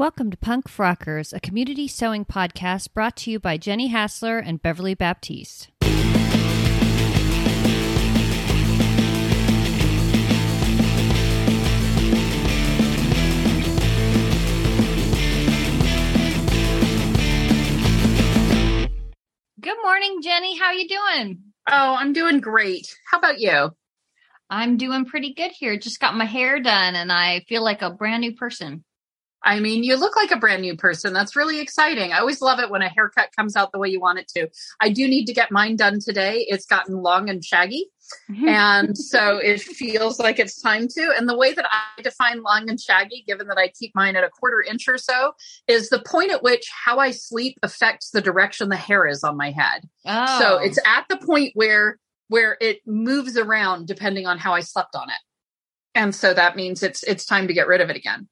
Welcome to Punk Frockers, a community sewing podcast brought to you by Jenny Hassler and Beverly Baptiste. Good morning, Jenny. How are you doing? Oh, I'm doing great. How about you? I'm doing pretty good here. Just got my hair done and I feel like a brand new person. I mean, you look like a brand new person. That's really exciting. I always love it when a haircut comes out the way you want it to. I do need to get mine done today. It's gotten long and shaggy. Mm-hmm. and so it feels like it's time to. And the way that I define long and shaggy, given that I keep mine at a quarter inch or so, is the point at which how I sleep affects the direction the hair is on my head. Oh. So it's at the point where where it moves around depending on how I slept on it. And so that means it's it's time to get rid of it again.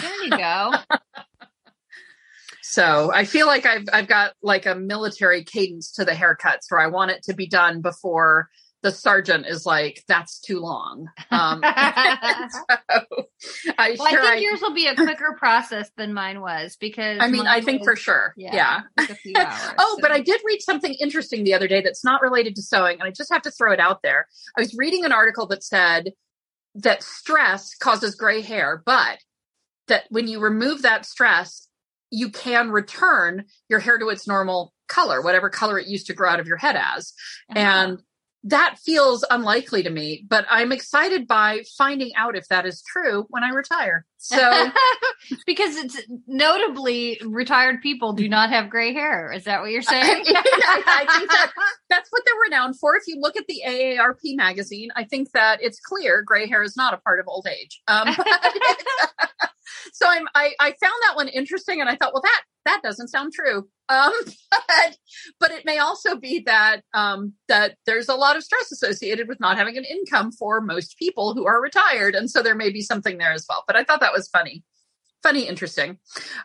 There you go. so I feel like I've I've got like a military cadence to the haircuts where I want it to be done before the sergeant is like, "That's too long." Um, so I, well, sure I think I, yours will be a quicker process than mine was because I mean, I think was, for sure, yeah. yeah. Hours, oh, so. but I did read something interesting the other day that's not related to sewing, and I just have to throw it out there. I was reading an article that said that stress causes gray hair, but that when you remove that stress, you can return your hair to its normal color, whatever color it used to grow out of your head as. Uh-huh. And that feels unlikely to me, but I'm excited by finding out if that is true when I retire. So, because it's notably retired people do not have gray hair. Is that what you're saying? I, I think that that's what they're renowned for. If you look at the AARP magazine, I think that it's clear gray hair is not a part of old age. Um, so I'm, I, I found that one interesting and I thought, well, that, that doesn't sound true. Um, but, but it may also be that, um, that there's a lot of stress associated with not having an income for most people who are retired. And so there may be something there as well. But I thought that was funny funny, interesting.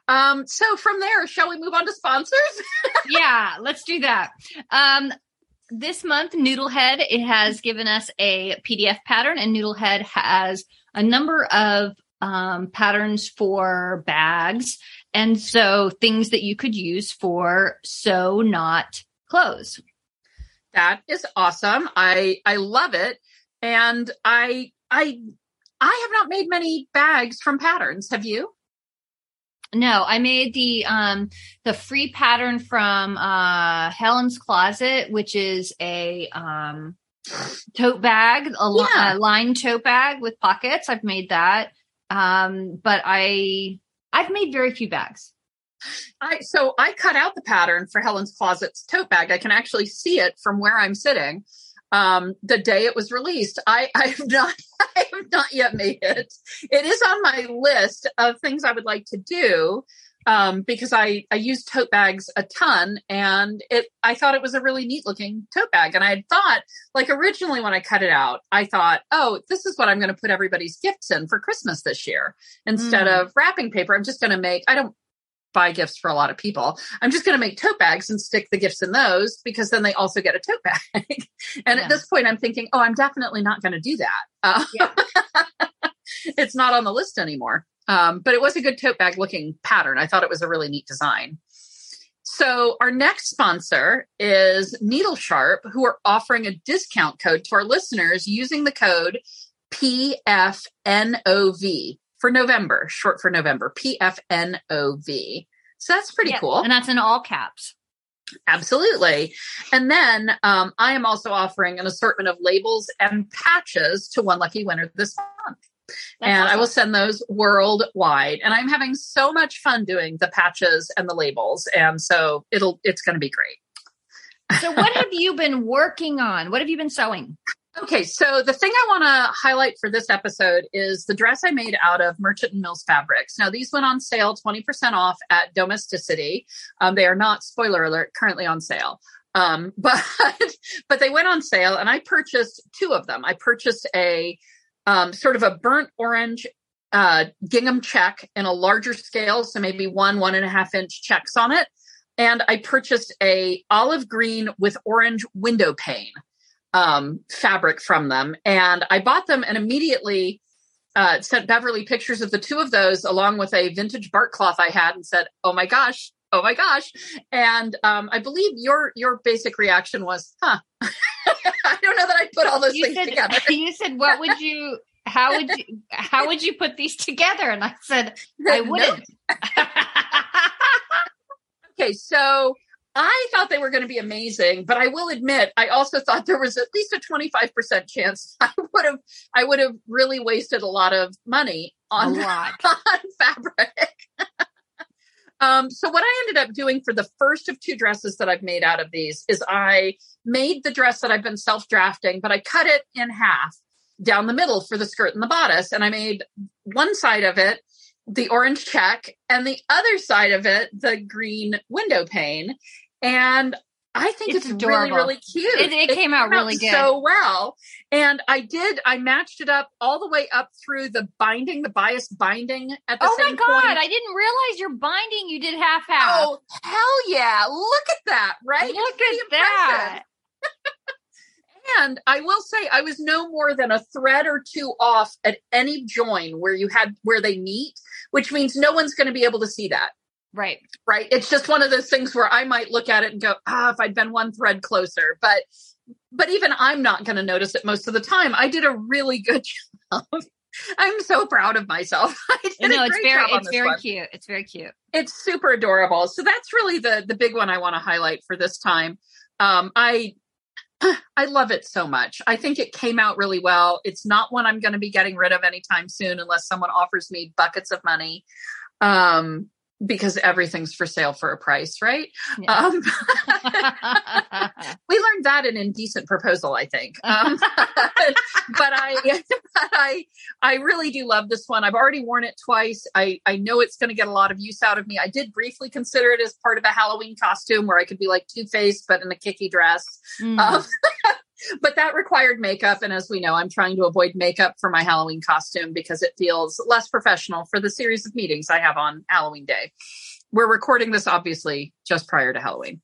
Um, so from there, shall we move on to sponsors? yeah, let's do that. Um, this month, Noodlehead it has given us a PDF pattern, and Noodlehead has a number of um, patterns for bags. And so things that you could use for sew not clothes. That is awesome. I I love it. And I I I have not made many bags from patterns. Have you? No, I made the um the free pattern from uh Helen's Closet, which is a um tote bag, a, yeah. a lined tote bag with pockets. I've made that. Um, but I I've made very few bags. I so I cut out the pattern for Helen's Closet's tote bag. I can actually see it from where I'm sitting. Um, the day it was released, I, I have not I have not yet made it. It is on my list of things I would like to do um, because I I use tote bags a ton, and it I thought it was a really neat looking tote bag, and I had thought like originally when I cut it out, I thought, oh, this is what I'm going to put everybody's gifts in for Christmas this year instead mm. of wrapping paper. I'm just going to make I don't buy gifts for a lot of people. I'm just going to make tote bags and stick the gifts in those because then they also get a tote bag. and yeah. at this point, I'm thinking, oh, I'm definitely not going to do that. Uh, yeah. it's not on the list anymore. Um, but it was a good tote bag looking pattern. I thought it was a really neat design. So our next sponsor is Needle Sharp, who are offering a discount code to our listeners using the code PFNOV for November, short for November, PFNOV. So that's pretty yeah, cool. And that's in all caps. Absolutely. And then um, I am also offering an assortment of labels and patches to one lucky winner this month. That's and awesome. I will send those worldwide. And I'm having so much fun doing the patches and the labels. And so it'll it's going to be great. so what have you been working on? What have you been sewing? Okay, so the thing I want to highlight for this episode is the dress I made out of Merchant and Mills fabrics. Now, these went on sale 20% off at Domesticity. Um, they are not, spoiler alert, currently on sale. Um, but but they went on sale and I purchased two of them. I purchased a um, sort of a burnt orange uh, gingham check in a larger scale, so maybe one one and a half inch checks on it. And I purchased a olive green with orange window pane um, fabric from them, and I bought them and immediately uh, sent Beverly pictures of the two of those along with a vintage bark cloth I had and said, "Oh my gosh, oh my gosh!" And um, I believe your your basic reaction was, "Huh." I don't know that I put all those you things said, together. You said, "What would you? How would you? How would you put these together?" And I said, "I wouldn't." okay, so I thought they were going to be amazing, but I will admit I also thought there was at least a 25% chance I would have I would have really wasted a lot of money on, on fabric. um, so what I ended up doing for the first of two dresses that I've made out of these is I made the dress that I've been self-drafting, but I cut it in half down the middle for the skirt and the bodice and I made one side of it the orange check and the other side of it the green window pane and I think it's, it's really, really cute. It, it, it came, out, really good. So well. And I did, I matched it up all the way up through the binding, the bias binding at the oh my God. point. I didn't realize your binding you did half half. Oh, hell yeah. Look at that, right? Look at that. and I will say I was no more than a thread or two off at any join where you had where they meet, which means no one's going to be able to see that. Right. Right. It's just one of those things where I might look at it and go, ah, if I'd been one thread closer. But but even I'm not going to notice it most of the time. I did a really good job. I'm so proud of myself. I did no, a it's very, job it's very one. cute. It's very cute. It's super adorable. So that's really the the big one I want to highlight for this time. Um, I I love it so much. I think it came out really well. It's not one I'm going to be getting rid of anytime soon unless someone offers me buckets of money. Um, because everything's for sale for a price, right? Yeah. Um, we learned that in indecent proposal, I think. Um, but I, but I, I really do love this one. I've already worn it twice. I, I know it's going to get a lot of use out of me. I did briefly consider it as part of a Halloween costume where I could be like Two Faced, but in a kicky dress. Mm. Um, but that required makeup. And as we know, I'm trying to avoid makeup for my Halloween costume because it feels less professional for the series of meetings I have on Halloween day. We're recording this obviously just prior to Halloween.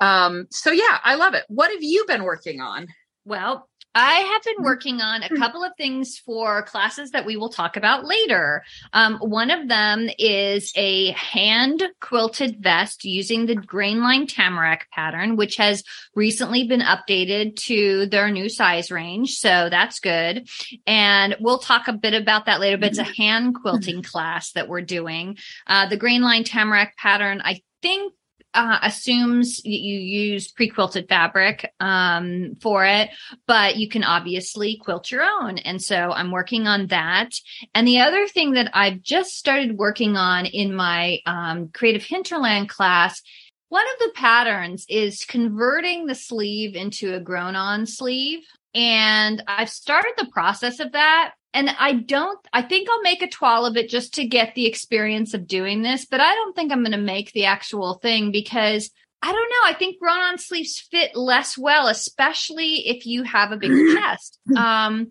Um, so yeah, I love it. What have you been working on? Well, I have been working on a couple of things for classes that we will talk about later. Um, one of them is a hand quilted vest using the Grainline Tamarack pattern, which has recently been updated to their new size range. So that's good. And we'll talk a bit about that later, but it's a hand quilting class that we're doing. Uh, the Grainline Tamarack pattern, I think uh, assumes you use pre-quilted fabric um, for it, but you can obviously quilt your own. And so I'm working on that. And the other thing that I've just started working on in my um, creative hinterland class one of the patterns is converting the sleeve into a grown on sleeve. And I've started the process of that. And I don't, I think I'll make a toile of it just to get the experience of doing this, but I don't think I'm going to make the actual thing because I don't know. I think grown on sleeves fit less well, especially if you have a bigger chest. Um,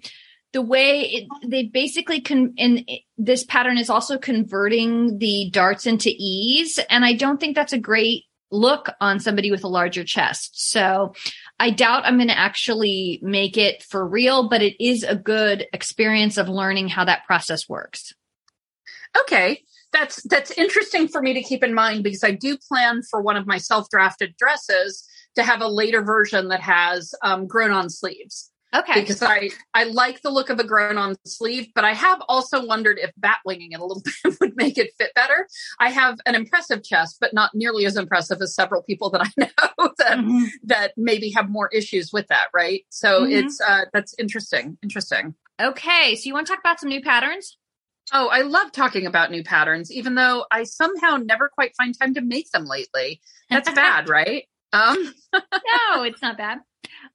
the way it, they basically can, and this pattern is also converting the darts into ease. And I don't think that's a great look on somebody with a larger chest. So I doubt I'm going to actually make it for real, but it is a good experience of learning how that process works. Okay. That's that's interesting for me to keep in mind because I do plan for one of my self-drafted dresses to have a later version that has um, grown on sleeves. Okay. Because I I like the look of a grown on sleeve, but I have also wondered if batwinging it a little bit would make it fit better. I have an impressive chest, but not nearly as impressive as several people that I know that mm-hmm. that maybe have more issues with that, right? So mm-hmm. it's uh that's interesting. Interesting. Okay, so you want to talk about some new patterns? Oh, I love talking about new patterns, even though I somehow never quite find time to make them lately. That's bad, right? Um no, it's not bad.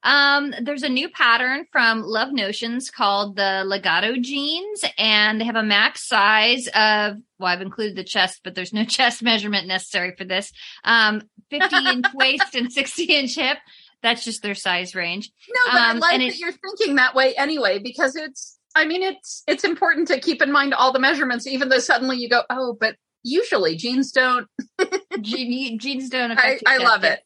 Um, there's a new pattern from Love Notions called the Legato jeans, and they have a max size of well, I've included the chest, but there's no chest measurement necessary for this. Um, 50 inch waist and 60 inch hip. That's just their size range. No, but um, I like that you're thinking that way anyway, because it's I mean it's it's important to keep in mind all the measurements, even though suddenly you go, oh, but usually jeans don't jeans don't I, I love it.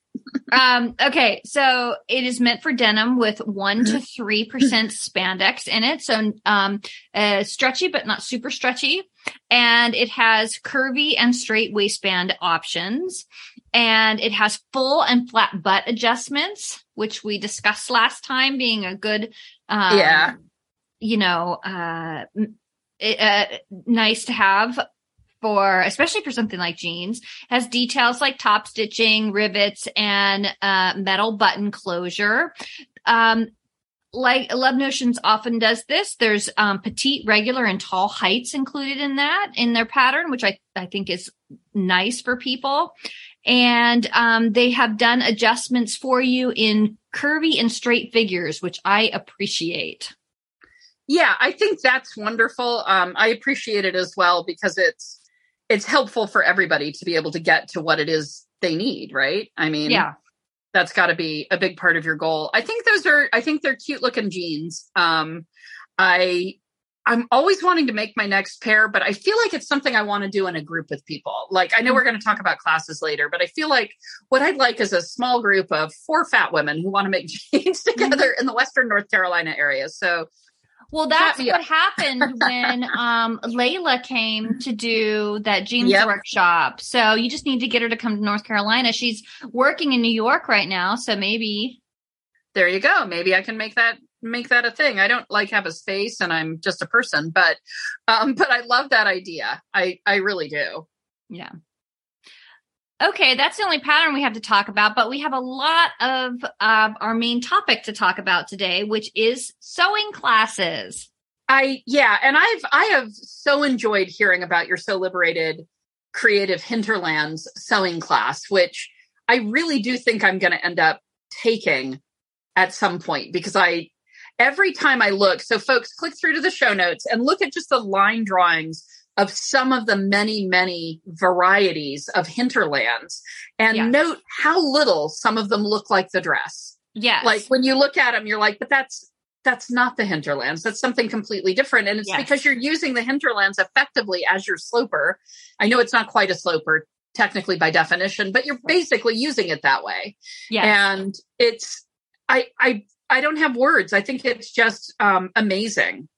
Um, okay, so it is meant for denim with one to three percent spandex in it. So um, uh, stretchy but not super stretchy, and it has curvy and straight waistband options, and it has full and flat butt adjustments, which we discussed last time being a good, um, Yeah. you know, uh, it, uh, nice to have for especially for something like jeans has details like top stitching rivets and uh, metal button closure. Um, like love notions often does this. There's um, petite regular and tall heights included in that in their pattern which i, I think is nice for people. And um, they have done adjustments for you in curvy and straight figures which i appreciate. Yeah, I think that's wonderful. Um, I appreciate it as well because it's it's helpful for everybody to be able to get to what it is they need, right? I mean, yeah that's got to be a big part of your goal. I think those are I think they're cute looking jeans. Um I I'm always wanting to make my next pair, but I feel like it's something I want to do in a group with people. Like I know we're going to talk about classes later, but I feel like what I'd like is a small group of four fat women who want to make jeans together in the Western North Carolina area. So Well, that's what up. happened when um Layla came to do that jeans Yep. workshop. So you just need to get her to come to North Carolina. She's working in New York right now, so maybe there you go. Maybe I can make that make that a thing. I don't like have a space and I'm just a person, but um but I love that idea. I I really do. yeah. Okay, that's the only pattern we have to talk about, but we have a lot of uh, our main topic to talk about today, which is sewing classes. I yeah, and I've I have so enjoyed hearing about your Sew Liberated creative hinterlands sewing class, which I really do think I'm going to end up taking at some point because I every time I look, so folks click through to the show notes and look at just the line drawings of some of the many, many varieties of hinterlands and Yes. note how little some of them look like the dress. Yes. Like when you look at them, you're like, but that's that's not the hinterlands. That's something completely different. And it's Yes. because you're using the hinterlands effectively as your sloper. I know it's not quite a sloper technically by definition, but you're basically using it that way yes. and it's i i i don't have words i think it's just um amazing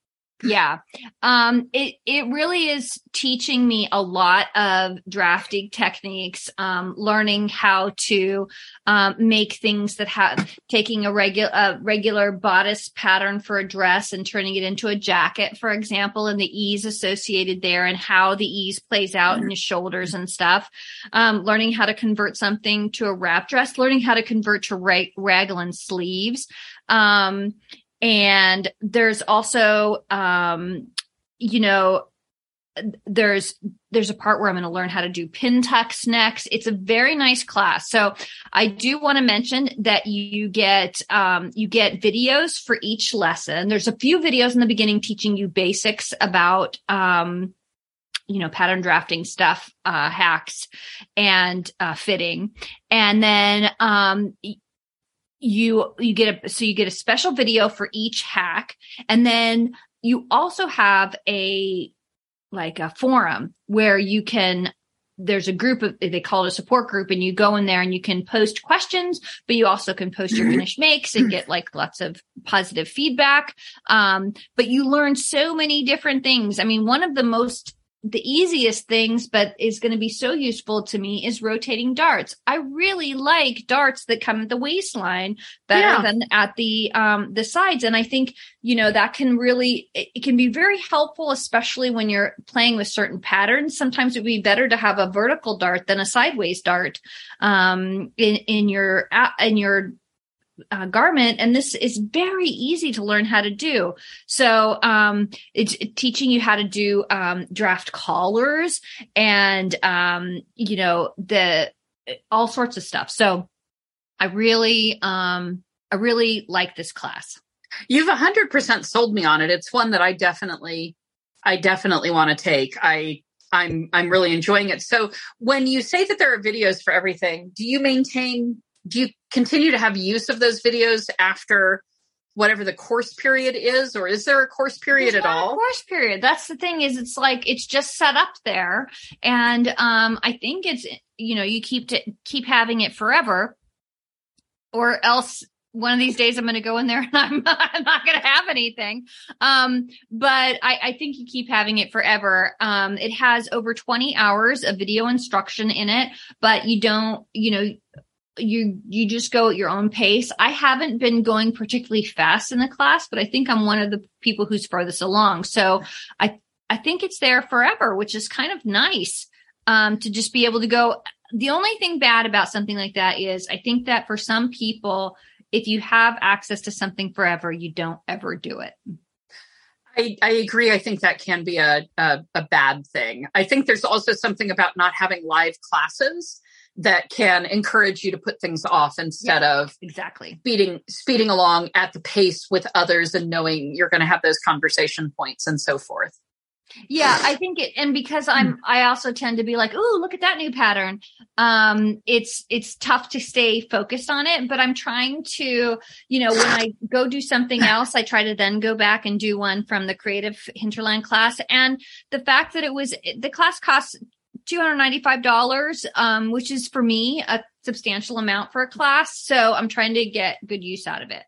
Yeah. Um, it, it really is teaching me a lot of drafting techniques, um, learning how to, um, make things that have taking a regular, a regular bodice pattern for a dress and turning it into a jacket, for example, and the ease associated there and how the ease plays out in the shoulders and stuff. Um, learning how to convert something to a wrap dress, learning how to convert to rag- raglan sleeves. Um, and there's also um you know there's there's a part where i'm going to learn how to do pin tucks next. It's a very nice class. So i do want to mention that you get um you get videos for each lesson. There's a few videos in the beginning teaching you basics about um you know pattern drafting stuff uh hacks and uh fitting. And then um you you get a so you get a special video for each hack. And then you also have a like a forum where you can there's a group of they call it a support group and you go in there and you can post questions but you also can post your finished makes and get like lots of positive feedback. Um but you learn so many different things. I mean one of the most the easiest things, but is going to be so useful to me is rotating darts. I really like darts that come at the waistline better Yeah. than at the um the sides. And I think, you know, that can really it, it can be very helpful, especially when you're playing with certain patterns. Sometimes it would be better to have a vertical dart than a sideways dart um in, in your in your uh, garment and this is very easy to learn how to do. So um it's teaching you how to do um draft collars and um you know the all sorts of stuff. So i really um i really like this class. You've a hundred percent sold me on it. It's one that i definitely i definitely want to take. I i'm i'm really enjoying it. So when you say that there are videos for everything do you maintain do you continue to have use of those videos after whatever the course period is or is there a course period There's at not a all course period that's the thing is it's like it's just set up there and um i think it's you know you keep to keep having it forever or else one of these days I'm going to go in there and I'm, I'm not going to have anything. Um, but I, I, think you keep having it forever. Um, it has over 20 hours of video instruction in it, but you don't, you know, you you just go at your own pace. I haven't been going particularly fast in the class, but I think I'm one of the people who's furthest along. So I I think it's there forever, which is kind of nice um, to just be able to go. The only thing bad about something like that is I think that for some people if you have access to something forever, you don't ever do it. I, I agree. I think that can be a, a, a bad thing. I think there's also something about not having live classes that can encourage you to put things off instead yeah, of exactly speeding speeding along at the pace with others and knowing you're going to have those conversation points and so forth. Yeah, I think it, and because I'm, hmm. I also tend to be like, oh, look at that new pattern. Um, it's, it's tough to stay focused on it, but I'm trying to, you know, when I go do something else, I try to then go back and do one from the creative hinterland class. And the fact that it was, the class costs $295, um, which is for me a substantial amount for a class. So I'm trying to get good use out of it.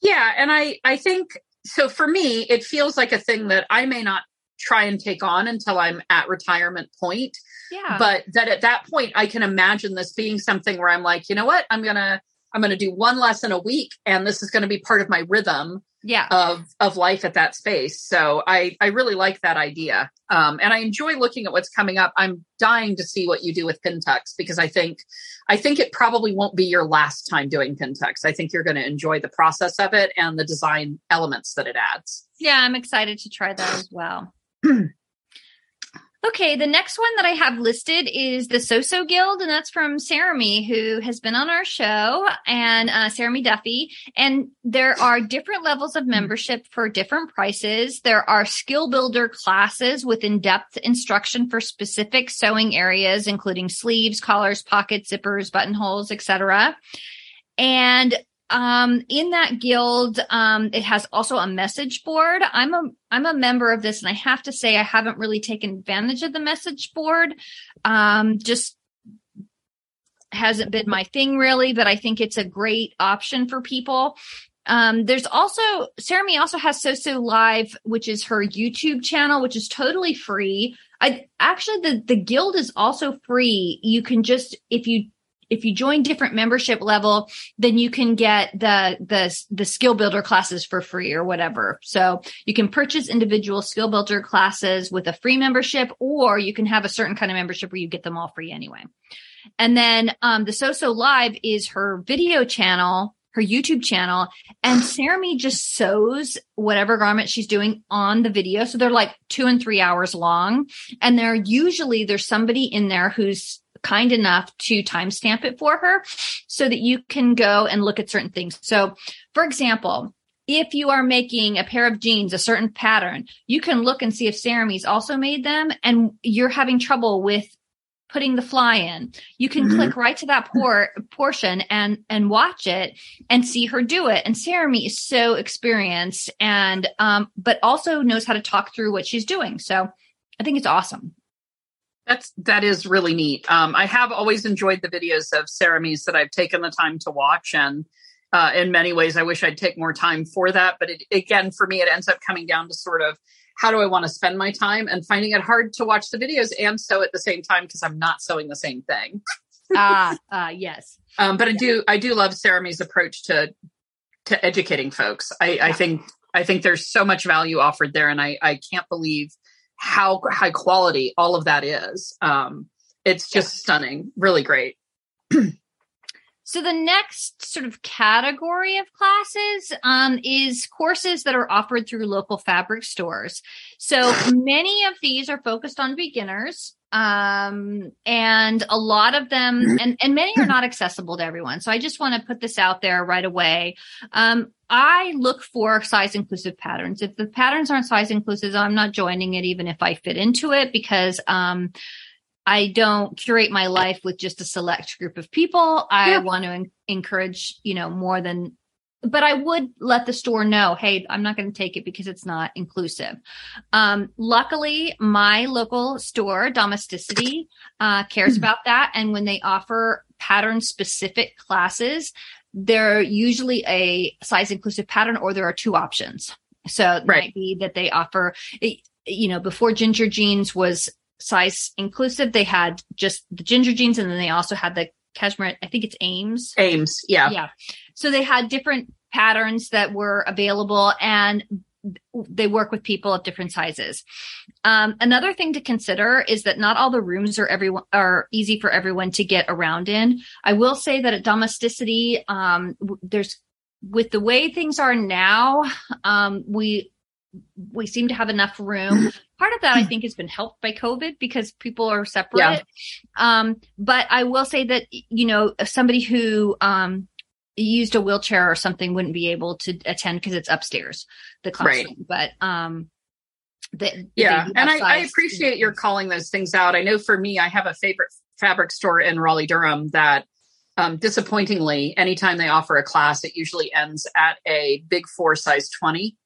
Yeah. And I, I think so for me, it feels like a thing that I may not try and take on until I'm at retirement point. Yeah. But that at that point I can imagine this being something where I'm like, you know what? I'm going to I'm going to do one lesson a week and this is going to be part of my rhythm yeah. of of life at that space. So I I really like that idea. Um, and I enjoy looking at what's coming up. I'm dying to see what you do with pin tucks because I think I think it probably won't be your last time doing pin tucks. I think you're going to enjoy the process of it and the design elements that it adds. Yeah, I'm excited to try that as well. Okay, the next one that I have listed is the So-So Guild, and that's from Sarami, who has been on our show, and uh, Sarami Duffy. And there are different levels of membership for different prices. There are skill builder classes with in-depth instruction for specific sewing areas, including sleeves, collars, pockets, zippers, buttonholes, etc. And um in that guild um it has also a message board i'm a i'm a member of this and i have to say i haven't really taken advantage of the message board um just hasn't been my thing really but i think it's a great option for people um, there's also Sarami also has So-So Live, which is her YouTube channel, which is totally free. I actually the the guild is also free. You can just if you if you join different membership level, then you can get the, the, the skill builder classes for free or whatever. So you can purchase individual skill builder classes with a free membership, or you can have a certain kind of membership where you get them all free anyway. And then, um, the So-So Live is her video channel her YouTube channel and Sarami just sews whatever garment she's doing on the video. So they're like two and three hours long. And they're usually there's somebody in there who's kind enough to timestamp it for her so that you can go and look at certain things. So, for example, if you are making a pair of jeans, a certain pattern, you can look and see if Sarami's also made them and you're having trouble with putting the fly in. You can mm-hmm. click right to that por- portion and and watch it and see her do it. And Sarami is so experienced and um but also knows how to talk through what she's doing. So I think it's awesome. That's that is really neat. Um, I have always enjoyed the videos of Sarami's that I've taken the time to watch, and uh, in many ways, I wish I'd take more time for that. But it, again, for me, it ends up coming down to sort of how do I want to spend my time, and finding it hard to watch the videos and sew at the same time because I'm not sewing the same thing. ah, uh, yes. Um, but I do I do love Sarami's approach to to educating folks. I. I think I think there's so much value offered there, and I I can't believe how high quality all of that is. Um, it's just stunning, really great. so the next sort of category of classes um, is courses that are offered through local fabric stores. So many of these are focused on beginners um and a lot of them and and many are not accessible to everyone. So i just want to put this out there right away. Um i look for size inclusive patterns. If the patterns aren't size inclusive i'm not joining it even if i fit into it because um I don't curate my life with just a select group of people. I yeah. want to en- encourage, you know, more than but I would let the store know, hey, I'm not going to take it because it's not inclusive. Um, luckily, my local store, Domesticity, uh, cares hmm. about that. And when they offer pattern specific classes, they're usually a size inclusive pattern or there are two options. So it Right. might be that they offer, you know, before ginger jeans was size inclusive, they had just the ginger jeans and then they also had the Cashmerette, I think it's Ames. Ames. Yeah. Yeah. So they had different patterns that were available and they work with people of different sizes. Um, another thing to consider is that not all the rooms are everyone are easy for everyone to get around in. I will say that at Domesticity, um, there's with the way things are now, um, we we seem to have enough room. Part of that, I think, has been helped by COVID because people are separate. Yeah. Um, but I will say that you know somebody who um, used a wheelchair or something wouldn't be able to attend because it's upstairs the classroom. But um, they, Yeah. And I, I appreciate your calling those things out. I know for me, I have a favorite fabric store in Raleigh, Durham that um, disappointingly, anytime they offer a class, it usually ends at a big four size 20.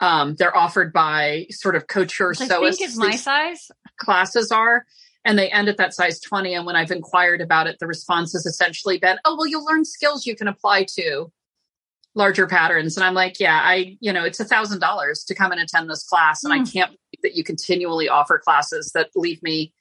Um, they're offered by sort of couture I sewists. think is my size. classes are, and they end at that size 20. And when I've inquired about it, the response has essentially been, oh, well, you'll learn skills you can apply to larger patterns. And I'm like, yeah, I, you know, it's a thousand dollars to come and attend this class. And I Mm. can't believe that you continually offer classes that leave me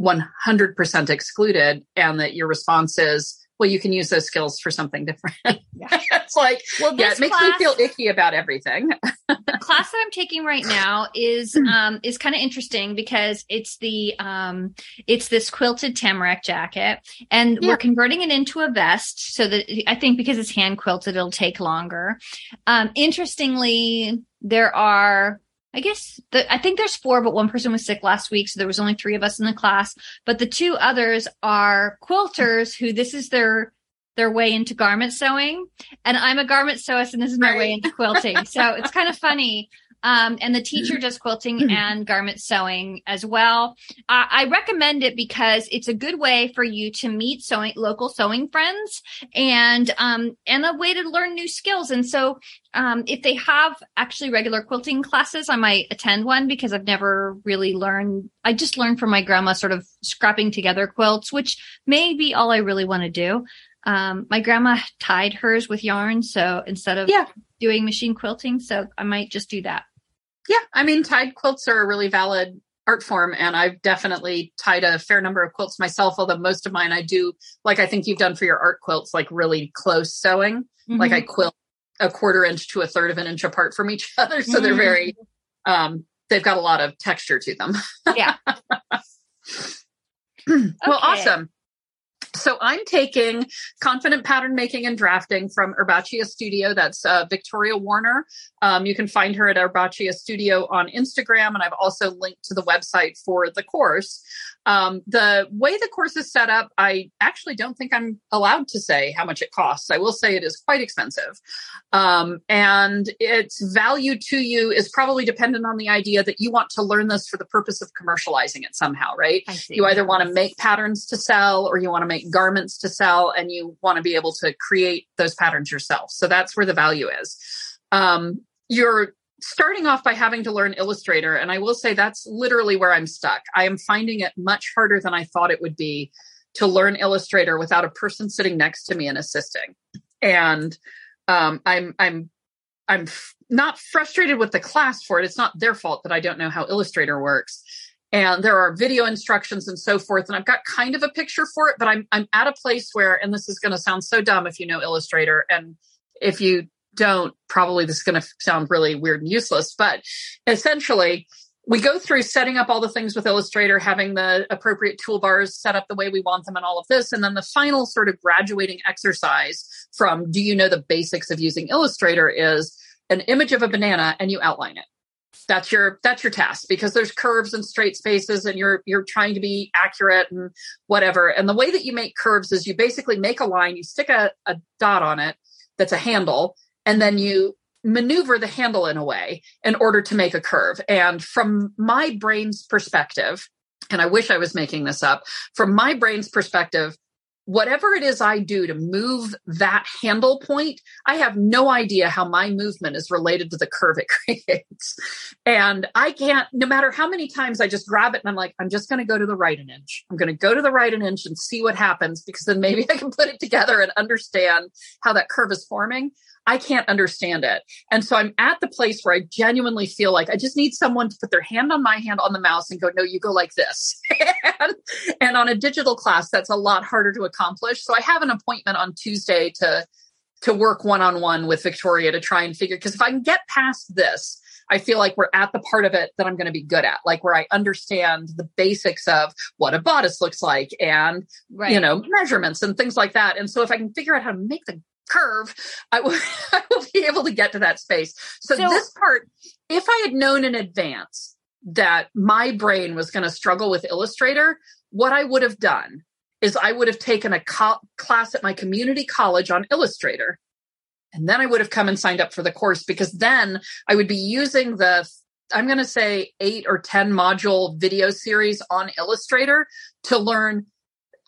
100% excluded and that your response is, well, you can use those skills for something different. Yeah. it's like, Well, yeah, it makes class, me feel icky about everything. the class that I'm taking right now is um is kind of interesting because it's the um it's this quilted tamarack jacket and Yeah. we're converting it into a vest so that I think because it's hand quilted it'll take longer. Um interestingly there are I guess the, I think there's four, but one person was sick last week, so there was only three of us in the class. But the two others are quilters who this is their their way into garment sewing, and I'm a garment sewist, and this is my way into quilting. So it's kind of funny. Um, and the teacher does quilting and garment sewing as well. Uh, I recommend it because it's a good way for you to meet sewing local sewing friends and um, and a way to learn new skills. And so um, if they have actually regular quilting classes, I might attend one because I've never really learned. I just learned from my grandma sort of scrapping together quilts, which may be all I really want to do. Um, my grandma tied hers with yarn, so instead of Yeah. doing machine quilting, so I might just do that. Yeah, I mean, tied quilts are a really valid art form, and I've definitely tied a fair number of quilts myself. Although most of mine I do, like I think you've done for your art quilts, like really close sewing. Like I quilt a quarter inch to a third of an inch apart from each other, so they're Mhm. very. um They've got a lot of texture to them. Yeah. Well, Okay. awesome. So I'm taking confident pattern making and drafting from Herbacea Studio. That's uh, Victoria Warner. Um, you can find her at Herbacea Studio on Instagram, and I've also linked to the website for the course. Um, the way the course is set up, I actually don't think I'm allowed to say how much it costs. I will say it is quite expensive, um, and its value to you is probably dependent on the idea that you want to learn this for the purpose of commercializing it somehow, right? You either want to make patterns to sell or you want to make garments to sell and you want to be able to create those patterns yourself so that's where the value is um, you're starting off by having to learn illustrator and i will say that's literally where i'm stuck. I am finding it much harder than i thought it would be to learn illustrator without a person sitting next to me and assisting. And um, i'm i'm i'm f- not frustrated with the class for it. It's not their fault that i don't know how illustrator works. And there are video instructions and so forth and i've got kind of a picture for it but i'm i'm at a place where and this is going to sound so dumb if you know illustrator and if you don't probably this is going to sound really weird and useless but essentially we go through setting up all the things with illustrator having the appropriate toolbars set up the way we want them and all of this and then the final sort of graduating exercise from do you know the basics of using illustrator is an image of a banana and you outline it. That's your that's your task because there's curves and straight spaces and you're you're trying to be accurate and whatever. And the way that you make curves is you basically make a line you stick a, a dot on it that's a handle and then you maneuver the handle in a way in order to make a curve and from my brain's perspective and i wish i was making this up from my brain's perspective whatever it is I do to move that handle point, I have no idea how my movement is related to the curve it creates. And I can't, no matter how many times I just grab it and I'm like, I'm just going to go to the right an inch. I'm going to go to the right an inch and see what happens because then maybe I can put it together and understand how that curve is forming. I can't understand it. And so I'm at the place where I genuinely feel like I just need someone to put their hand on my hand on the mouse and go, no, you go like this. and, and on a digital class, that's a lot harder to accomplish. So I have an appointment on Tuesday to, to work one on one with Victoria to try and figure, because if I can get past this, I feel like we're at the part of it that I'm going to be good at, like where I understand the basics of what a bodice looks like and, right. you know, measurements and things like that. And so if I can figure out how to make the curve, I will, I will be able to get to that space. So, so this part, if I had known in advance that my brain was going to struggle with Illustrator, what I would have done is I would have taken a co- class at my community college on Illustrator. And then I would have come and signed up for the course because then I would be using the, I'm going to say eight or 10 module video series on Illustrator to learn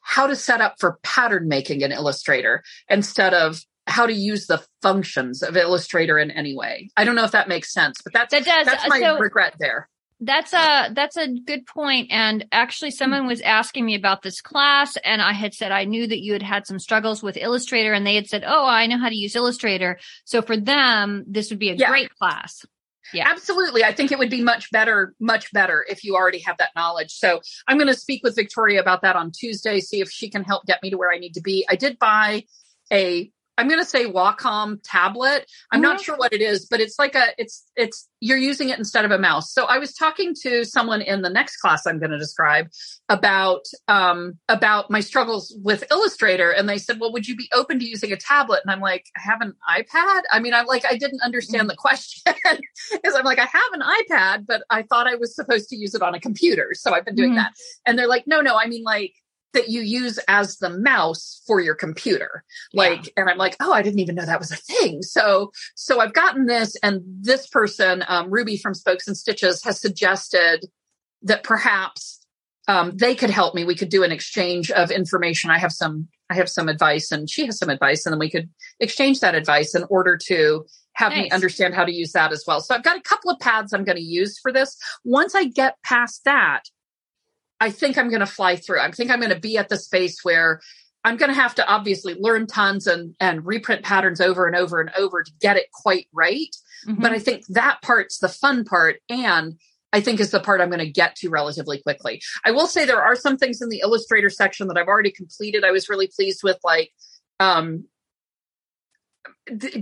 how to set up for pattern making in Illustrator instead of how to use the functions of Illustrator in any way. I don't know if that makes sense, but that's that does. that's my so, regret there. That's a that's a good point. And actually, someone was asking me about this class, and I had said I knew that you had had some struggles with Illustrator, and they had said, "Oh, I know how to use Illustrator." So for them, this would be a yeah. great class. Yeah. Absolutely. I think it would be much better, much better if you already have that knowledge. So I'm going to speak with Victoria about that on Tuesday, see if she can help get me to where I need to be. I did buy a I'm going to say Wacom tablet. I'm mm-hmm. not sure what it is, but it's like a, it's, it's, you're using it instead of a mouse. So I was talking to someone in the next class I'm going to describe about, um, about my struggles with Illustrator. And they said, well, would you be open to using a tablet? And I'm like, I have an iPad. I mean, I'm like, I didn't understand the question because I'm like, I have an iPad, but I thought I was supposed to use it on a computer. So I've been doing mm-hmm. that. And they're like, no, no, I mean, like, that you use as the mouse for your computer. Like, yeah. and I'm like, oh, I didn't even know that was a thing. So, so I've gotten this and this person, um, Ruby from Spokes and Stitches has suggested that perhaps, um, they could help me. We could do an exchange of information. I have some, I have some advice and she has some advice and then we could exchange that advice in order to have nice. me understand how to use that as well. So I've got a couple of paths I'm going to use for this. Once I get past that, I think I'm going to fly through. I think I'm going to be at the space where I'm going to have to obviously learn tons and and reprint patterns over and over and over to get it quite right. Mm-hmm. But I think that part's the fun part and I think is the part I'm going to get to relatively quickly. I will say there are some things in the illustrator section that I've already completed. I was really pleased with like um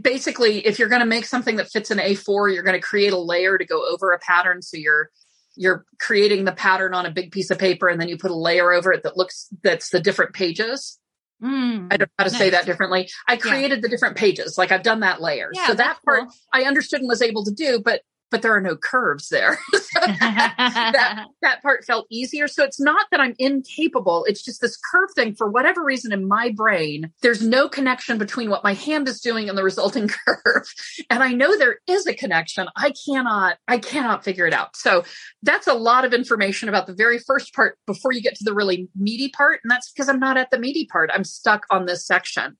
basically if you're going to make something that fits an A4, you're going to create a layer to go over a pattern so you're you're creating the pattern on a big piece of paper and then you put a layer over it that looks that's the different pages mm, i don't know how to nice. say that differently i created yeah. the different pages like i've done that layer yeah, so that part cool. i understood and was able to do but but there are no curves there. that, that part felt easier. So it's not that I'm incapable. It's just this curve thing. For whatever reason in my brain, there's no connection between what my hand is doing and the resulting curve. And I know there is a connection. I cannot, I cannot figure it out. So that's a lot of information about the very first part before you get to the really meaty part. And that's because I'm not at the meaty part. I'm stuck on this section.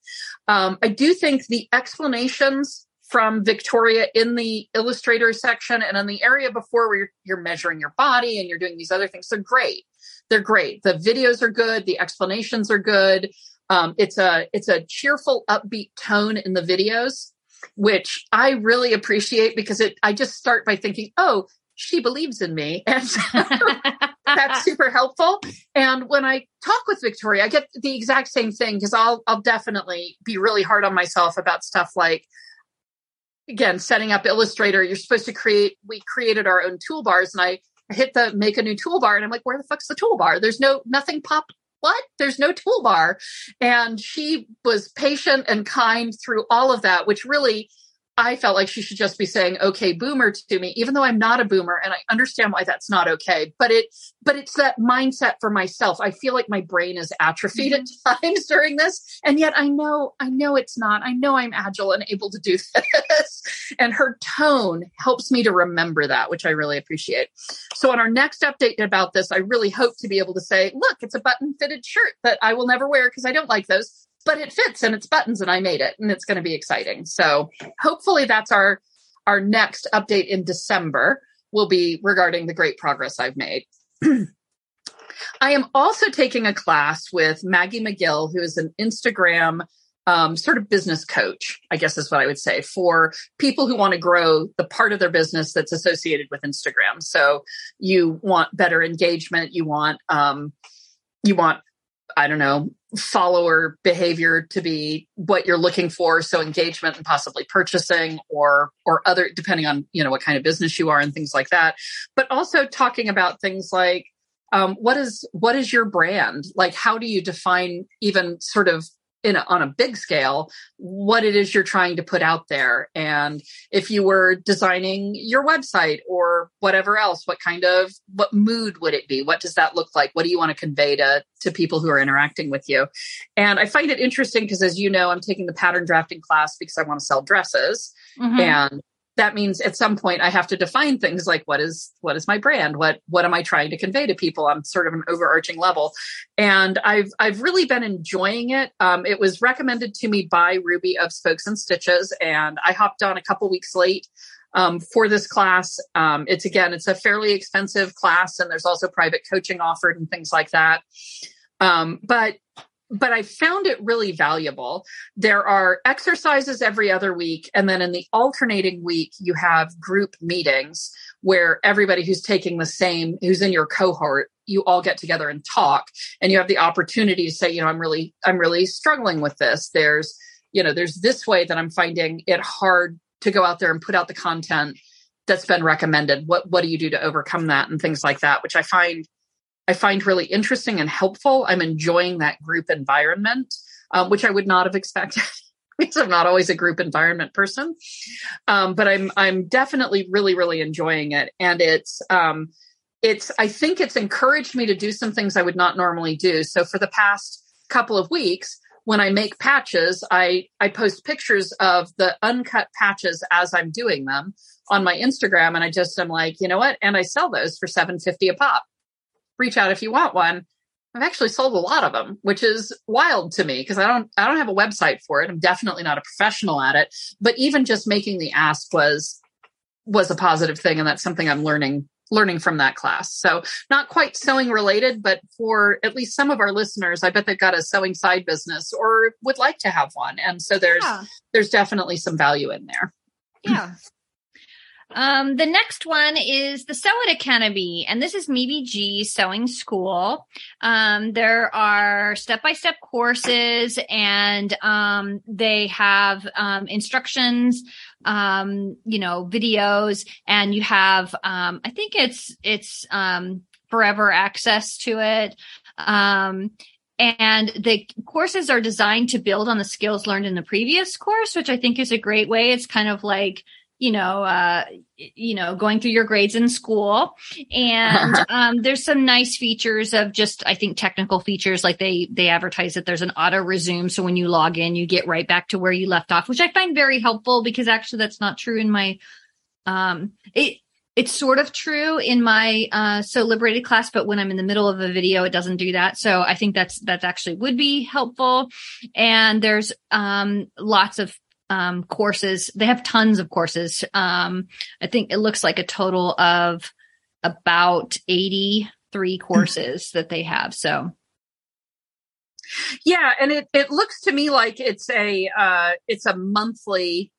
Um, I do think the explanations from Victoria in the illustrator section and in the area before where you're, you're, measuring your body and you're doing these other things. They're great. They're great. The videos are good. The explanations are good. Um, it's a it's a cheerful, upbeat tone in the videos, which I really appreciate because it. I just start by thinking, oh, she believes in me, and that's super helpful. And when I talk with Victoria, I get the exact same thing because I'll I'll definitely be really hard on myself about stuff like again, setting up Illustrator, you're supposed to create, we created our own toolbars and I hit the make a new toolbar and I'm like, where the fuck's the toolbar? There's no, nothing popped. What? There's no toolbar. And she was patient and kind through all of that, which really, I felt like she should just be saying okay boomer to me even though I'm not a boomer and I understand why that's not okay. But it but it's that mindset for myself. I feel like my brain is atrophied mm-hmm. at times during this. And yet I know I know it's not. I know I'm agile and able to do this. And her tone helps me to remember that which I really appreciate. So on our next update about this I really hope to be able to say look it's a button fitted shirt that I will never wear because I don't like those but it fits and it's buttons and I made it and it's going to be exciting. So hopefully that's our our next update in December will be regarding the great progress I've made. I am also taking a class with Maggie McGill, who is an Instagram um, sort of business coach, I guess is what I would say, for people who want to grow the part of their business that's associated with Instagram. So you want better engagement, you want um, you want I don't know, follower behavior to be what you're looking for. So engagement and possibly purchasing or or other depending on you know what kind of business you are and things like that. But also talking about things like um, what is what is your brand? Like how do you define even sort of in a, on a big scale what it is you're trying to put out there. And if you were designing your website or whatever else what kind of what mood would it be? What does that look like? What do you want to convey to to people who are interacting with you? And i find it interesting because as you know i'm taking the pattern drafting class because i want to sell dresses. Mm-hmm. and that means at some point I have to define things like what is what is my brand? What what am I trying to convey to people on sort of an overarching level? And I've I've really been enjoying it. Um, it was recommended to me by Ruby of Spokes and Stitches, and I hopped on a couple weeks late um, for this class. Um, it's again, it's a fairly expensive class, and there's also private coaching offered and things like that. Um, but but I found it really valuable. There are exercises every other week. And then in the alternating week, you have group meetings where everybody who's taking the same, who's in your cohort, you all get together and talk. And you have the opportunity to say, you know, I'm really, I'm really struggling with this. There's, you know, there's this way that I'm finding it hard to go out there and put out the content that's been recommended. What, what do you do to overcome that and things like that, which I find I find really interesting and helpful. I'm enjoying that group environment, um, which I would not have expected. because I'm not always a group environment person, um, but I'm I'm definitely really really enjoying it, and it's um, it's I think it's encouraged me to do some things I would not normally do. So for the past couple of weeks, when I make patches, I I post pictures of the uncut patches as I'm doing them on my Instagram, and I just am like, you know what, and I sell those for seven fifty a pop reach out if you want one. I've actually sold a lot of them, which is wild to me because I don't I don't have a website for it. I'm definitely not a professional at it, but even just making the ask was was a positive thing and that's something I'm learning learning from that class. So not quite sewing related, but for at least some of our listeners, I bet they've got a sewing side business or would like to have one. And so there's yeah. there's definitely some value in there. Yeah. Um, the next one is the Sew It Academy, and this is Mimi G Sewing School. Um, there are step-by-step courses, and um, they have um, instructions, um, you know, videos, and you have, um, I think it's it's um forever access to it. Um and the courses are designed to build on the skills learned in the previous course, which I think is a great way. It's kind of like you know, uh, you know, going through your grades in school. And um, there's some nice features of just, I think, technical features like they they advertise that there's an auto resume, so when you log in, you get right back to where you left off, which I find very helpful because actually that's not true in my. Um, it it's sort of true in my uh, Sew Liberated class, but when I'm in the middle of a video, it doesn't do that. So I think that's that's actually would be helpful. And there's um, lots of um, courses. They have tons of courses. Um, I think it looks like a total of about 83 courses that they have. So yeah, and it, it looks to me like it's a uh, it's a monthly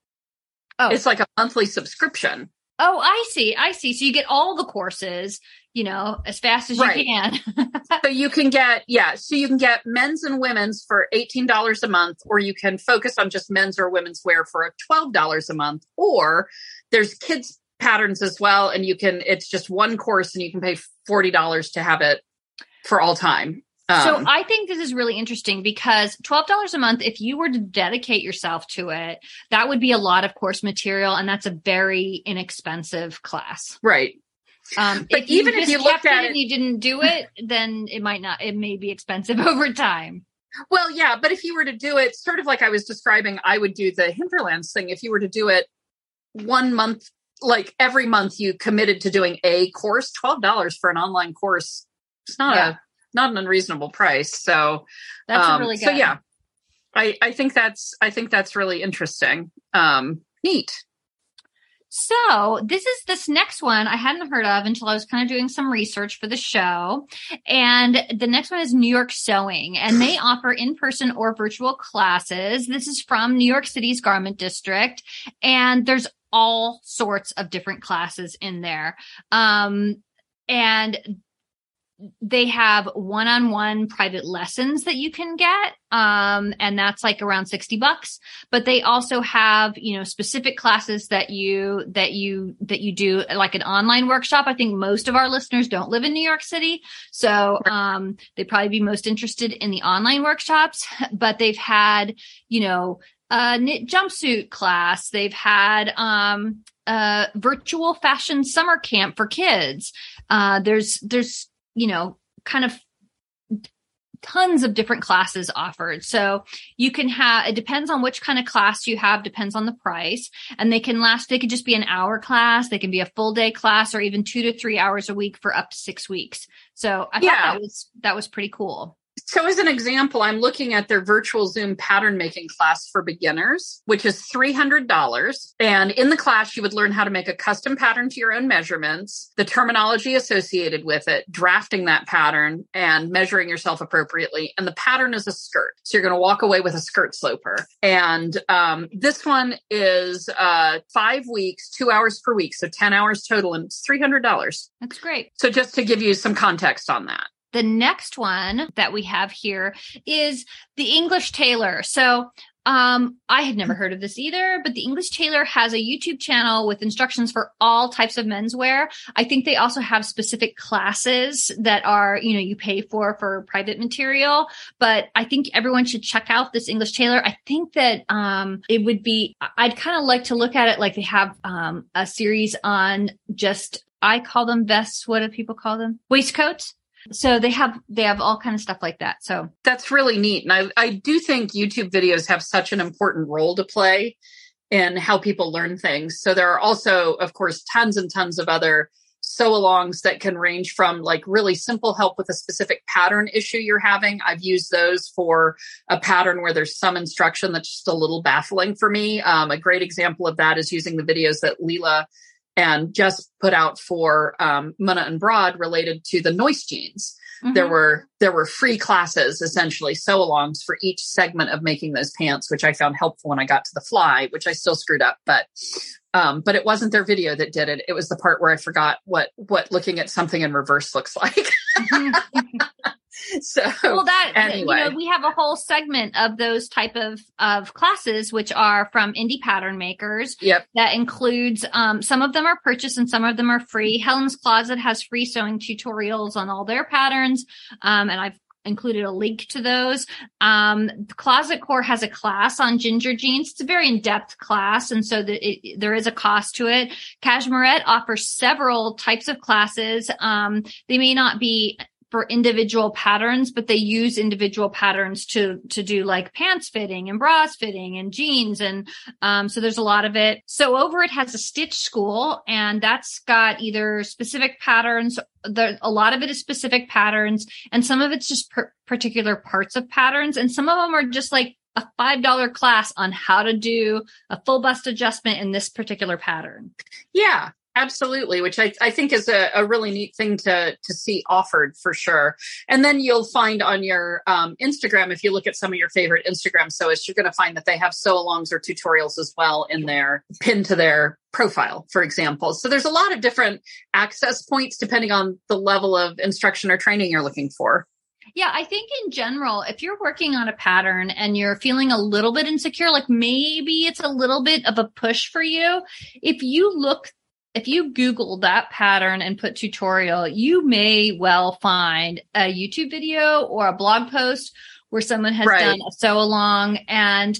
oh. it's like a monthly subscription. Oh, I see. I see. So you get all the courses you know, as fast as right. you can. so you can get, yeah, so you can get men's and women's for $18 a month, or you can focus on just men's or women's wear for $12 a month, or there's kids patterns as well. And you can, it's just one course and you can pay $40 to have it for all time. so Um, I think this is really interesting because $12 a month, if you were to dedicate yourself to it, that would be a lot of course material and that's a very inexpensive class. right. Um, But even if you looked at it and you didn't do it, then it might not, it may be expensive over time. Well, yeah, but if you were to do it sort of like I was describing, I would do the hinterlands thing. If you were to do it one month, like every month you committed to doing a course, $12 for an online course, it's not Yeah. a not an unreasonable price. So That's um, really good. so yeah. I, I think that's I think that's really interesting. Um neat. So this is this next one I hadn't heard of until I was kind of doing some research for the show. And the next one is New York Sewing, and they offer in-person or virtual classes. This is from New York City's Garment District, and there's all sorts of different classes in there. Um, and they have one-on-one private lessons that you can get. Um, and that's like around 60 bucks. But they also have you know specific classes that you that you that you do like an online workshop. I think most of our listeners don't live in new york city. So um they'd probably be most interested in the online workshops. But they've had you know a knit jumpsuit class. They've had um a virtual fashion summer camp for kids. Uh there's there's you know kind of tons of different classes offered. So you can have, it depends on which kind of class you have, depends on the price. And they can last, they could just be an hour class. They can be a full day class or even two to three hours a week for up to six weeks. So I Yeah. thought that was, that was pretty cool. So, as an example, I'm looking at their virtual Zoom pattern making class for beginners, which is $300. And in the class, you would learn how to make a custom pattern to your own measurements, the terminology associated with it, drafting that pattern, and measuring yourself appropriately. And the pattern is a skirt. So, you're going to walk away with a skirt sloper. And um, this one is uh, five weeks, two hours per week. So, 10 hours total, and it's $300. That's great. So, just to give you some context on that. The next one that we have here is the English Tailor. So um, I had never heard of this either, but the English Tailor has a YouTube channel with instructions for all types of menswear. I think they also have specific classes that are, you know, you pay for for private material, but I think everyone should check out this English Tailor. I think that um, it would be, I'd kind of like to look at it like they have um, a series on just, I call them vests. What do people call them? Waistcoats. So they have they have all kind of stuff like that. So that's really neat. And I, I do think YouTube videos have such an important role to play in how people learn things. So there are also, of course, tons and tons of other sew alongs that can range from like really simple help with a specific pattern issue you're having. I've used those for a pattern where there's some instruction that's just a little baffling for me. Um, a great example of that is using the videos that Leila and Jess put out for um, Muna and Broad related to the Noise jeans. mm-hmm. There were there were free classes essentially sew alongs for each segment of making those pants, which I found helpful when I got to the fly, which I still screwed up, but um, but it wasn't their video that did it. It was the part where I forgot what what looking at something in reverse looks like. so well that anyway. you know we have a whole segment of those type of of classes which are from indie pattern makers yep that includes um, some of them are purchased and some of them are free helen's closet has free sewing tutorials on all their patterns um, and i've included a link to those. Um, closet core has a class on ginger jeans. It's a very in-depth class and so that it, there is a cost to it. Cashmerette offers several types of classes. Um, they may not be for individual patterns, but they use individual patterns to to do like pants fitting and bras fitting and jeans, and um, so there's a lot of it. Sew Over It has a stitch school, and that's got either specific patterns. There, a lot of it is specific patterns, and some of it's just per- particular parts of patterns, and some of them are just like a five dollar class on how to do a full bust adjustment in this particular pattern. Yeah, absolutely which I, I think is a, a, really neat thing to to see offered for sure. And then you'll find on your um, instagram if you look at some of your favorite instagram sewists you're going to find that they have sew alongs or tutorials as well in their pinned to their profile for example. So there's a lot of different access points depending on the level of instruction or training you're looking for. Yeah, I think in general, if you're working on a pattern and you're feeling a little bit insecure, like maybe it's a little bit of a push for you, if you look if you Google that pattern and put tutorial, you may well find a YouTube video or a blog post where someone has right. done a sew along and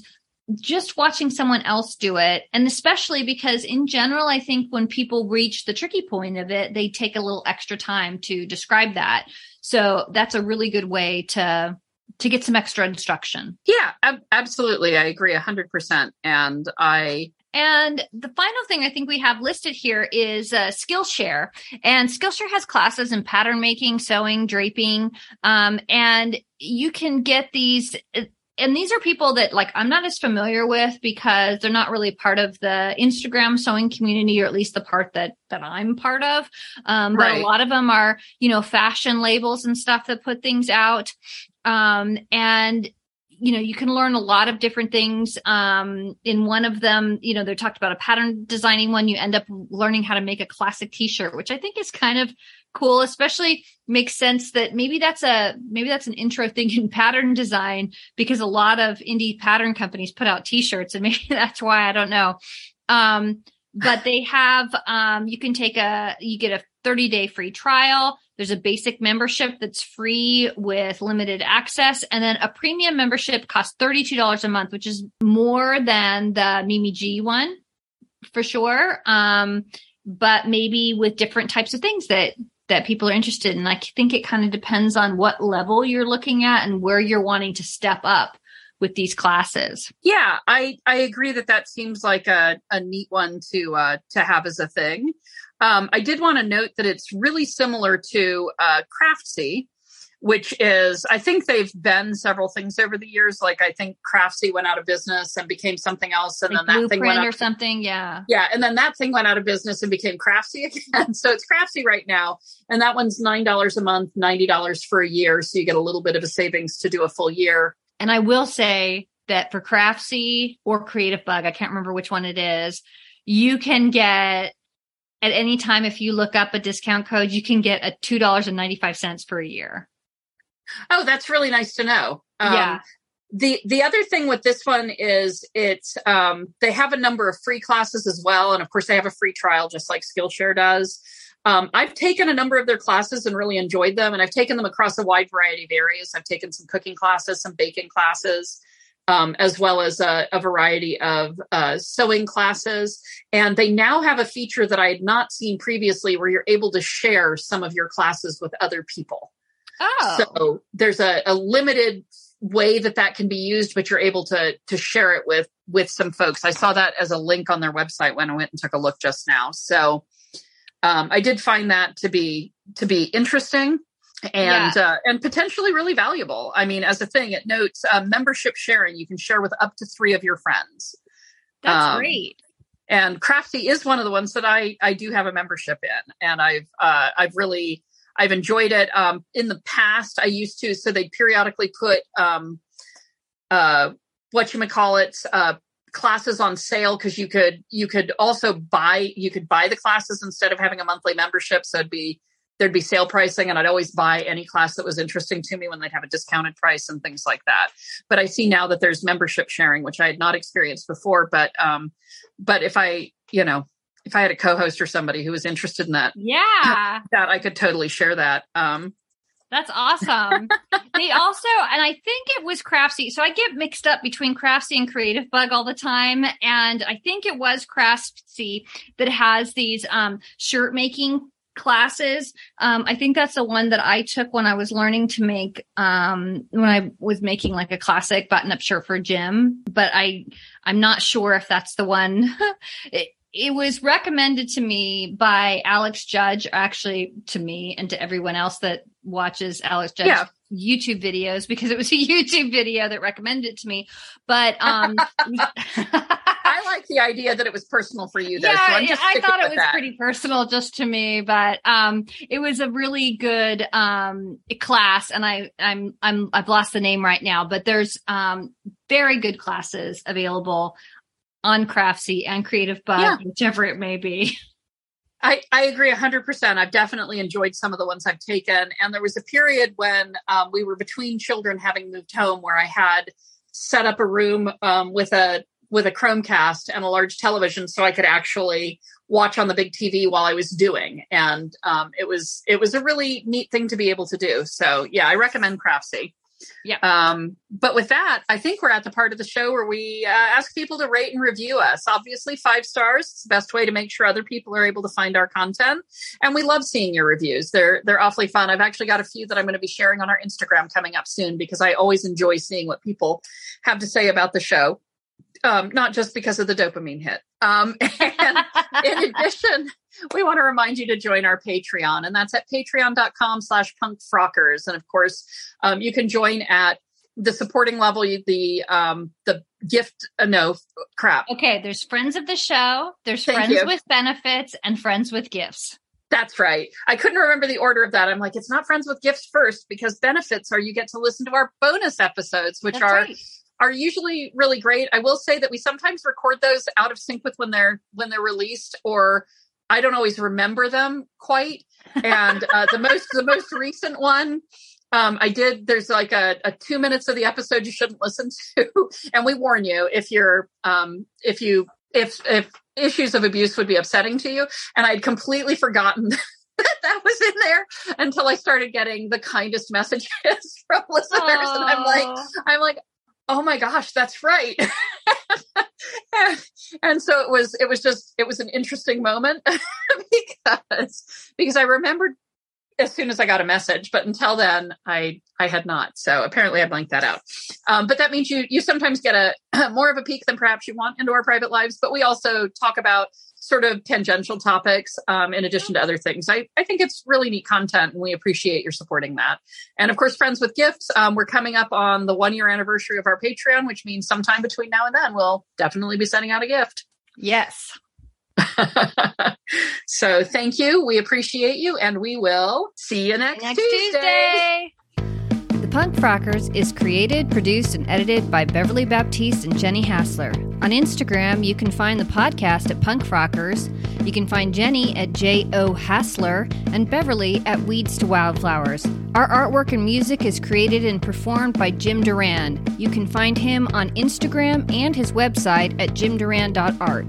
just watching someone else do it. And especially because in general, I think when people reach the tricky point of it, they take a little extra time to describe that. So that's a really good way to to get some extra instruction. Yeah, ab- absolutely. I agree 100%. And I and the final thing I think we have listed here is uh, Skillshare. And Skillshare has classes in pattern making, sewing, draping. Um, and you can get these. And these are people that like I'm not as familiar with because they're not really part of the Instagram sewing community, or at least the part that that I'm part of. Um, right. But a lot of them are, you know, fashion labels and stuff that put things out. Um, and you know, you can learn a lot of different things. Um, in one of them, you know, they talked about a pattern designing one. You end up learning how to make a classic t-shirt, which I think is kind of cool, especially makes sense that maybe that's a, maybe that's an intro thing in pattern design because a lot of indie pattern companies put out t-shirts and maybe that's why I don't know. Um, but they have, um, you can take a, you get a 30 day free trial. There's a basic membership that's free with limited access. And then a premium membership costs $32 a month, which is more than the Mimi G one for sure. Um, but maybe with different types of things that that people are interested in. I think it kind of depends on what level you're looking at and where you're wanting to step up with these classes. Yeah, I I agree that that seems like a, a neat one to uh, to have as a thing. Um, I did want to note that it's really similar to uh, Craftsy, which is, I think they've been several things over the years. Like I think Craftsy went out of business and became something else, and like then that thing went up, or something. Yeah, yeah, and then that thing went out of business and became Craftsy again. so it's Craftsy right now, and that one's nine dollars a month, ninety dollars for a year, so you get a little bit of a savings to do a full year. And I will say that for Craftsy or Creative Bug, I can't remember which one it is, you can get at any time, if you look up a discount code, you can get a $2.95 for a year. Oh, that's really nice to know. Um, yeah. The the other thing with this one is it's um, they have a number of free classes as well, and of course they have a free trial just like Skillshare does. Um, I've taken a number of their classes and really enjoyed them, and I've taken them across a wide variety of areas. I've taken some cooking classes, some baking classes, um, as well as a, a variety of uh, sewing classes. And they now have a feature that I had not seen previously where you're able to share some of your classes with other people. Oh. So there's a, a limited way that that can be used but you're able to to share it with with some folks i saw that as a link on their website when i went and took a look just now so um, i did find that to be to be interesting and yeah. uh, and potentially really valuable. I mean, as a thing, it notes uh, membership sharing. You can share with up to three of your friends. That's um, great. And Craftsy is one of the ones that I I do have a membership in, and I've uh, I've really I've enjoyed it. Um, in the past, I used to so they periodically put um, uh, what you might call it uh, classes on sale because you could you could also buy you could buy the classes instead of having a monthly membership. So it'd be there'd be sale pricing and I'd always buy any class that was interesting to me when they'd have a discounted price and things like that. But I see now that there's membership sharing, which I had not experienced before. But um, but if I, you know, if I had a co-host or somebody who was interested in that, yeah, that I could totally share that. Um, that's awesome. they also, and I think it was Craftsy. So I get mixed up between Craftsy and Creative Bug all the time. And I think it was Craftsy that has these um, shirt making classes. Um, I think that's the one that I took when I was learning to make, um, when I was making like a classic button up shirt for Jim, but I, I'm not sure if that's the one. it, it was recommended to me by Alex Judge, actually to me and to everyone else that watches Alex Judge yeah. YouTube videos because it was a YouTube video that recommended it to me. But um I like the idea that it was personal for you though. Yeah, so I thought it was that. pretty personal just to me, but um it was a really good um class and I I'm I'm I've lost the name right now, but there's um very good classes available on Craftsy and Creative Bug, yeah. whichever it may be. I, I agree 100%. I've definitely enjoyed some of the ones I've taken. And there was a period when um, we were between children having moved home where I had set up a room um, with a with a Chromecast and a large television so I could actually watch on the big TV while I was doing. And um, it was it was a really neat thing to be able to do. So yeah, I recommend Craftsy. Yeah. Um, but with that, I think we're at the part of the show where we uh, ask people to rate and review us. Obviously, five stars is the best way to make sure other people are able to find our content. And we love seeing your reviews. They're they're awfully fun. I've actually got a few that I'm going to be sharing on our Instagram coming up soon because I always enjoy seeing what people have to say about the show um, not just because of the dopamine hit. Um, and in addition, we want to remind you to join our Patreon, and that's at patreon.com slash punkfrockers. And of course, um, you can join at the supporting level, the um, the gift, uh, no, crap. Okay, there's friends of the show, there's Thank friends you. with benefits, and friends with gifts. That's right. I couldn't remember the order of that. I'm like, it's not friends with gifts first because benefits are you get to listen to our bonus episodes, which That's are right. Are usually really great. I will say that we sometimes record those out of sync with when they're when they're released, or I don't always remember them quite. And uh, the most the most recent one, um, I did. There's like a, a two minutes of the episode you shouldn't listen to, and we warn you if you're um, if you if if issues of abuse would be upsetting to you. And I'd completely forgotten. that that was in there until I started getting the kindest messages from listeners, and I'm like, I'm like, oh my gosh, that's right. and, so it was, it was just, it was an interesting moment because, because I remembered as soon as I got a message, but until then I, I had not. So apparently I blanked that out. Um, but that means you, you sometimes get a more of a peek than perhaps you want into our private lives, but we also talk about sort of tangential topics um, in addition to other things. I, I think it's really neat content and we appreciate your supporting that. And of course, Friends with Gifts, um, we're coming up on the one year anniversary of our Patreon, which means sometime between now and then we'll definitely be sending out a gift. Yes. so thank you. We appreciate you and we will see you next, Next Tuesday. Tuesday. The Punk Frockers is created, produced, and edited by Beverly Baptiste and Jenny Hassler. On Instagram, you can find the podcast at Punk Frockers. You can find Jenny at J.O. Hassler and Beverly at Weeds to Wildflowers. Our artwork and music is created and performed by Jim Duran. You can find him on Instagram and his website at jimduran.art.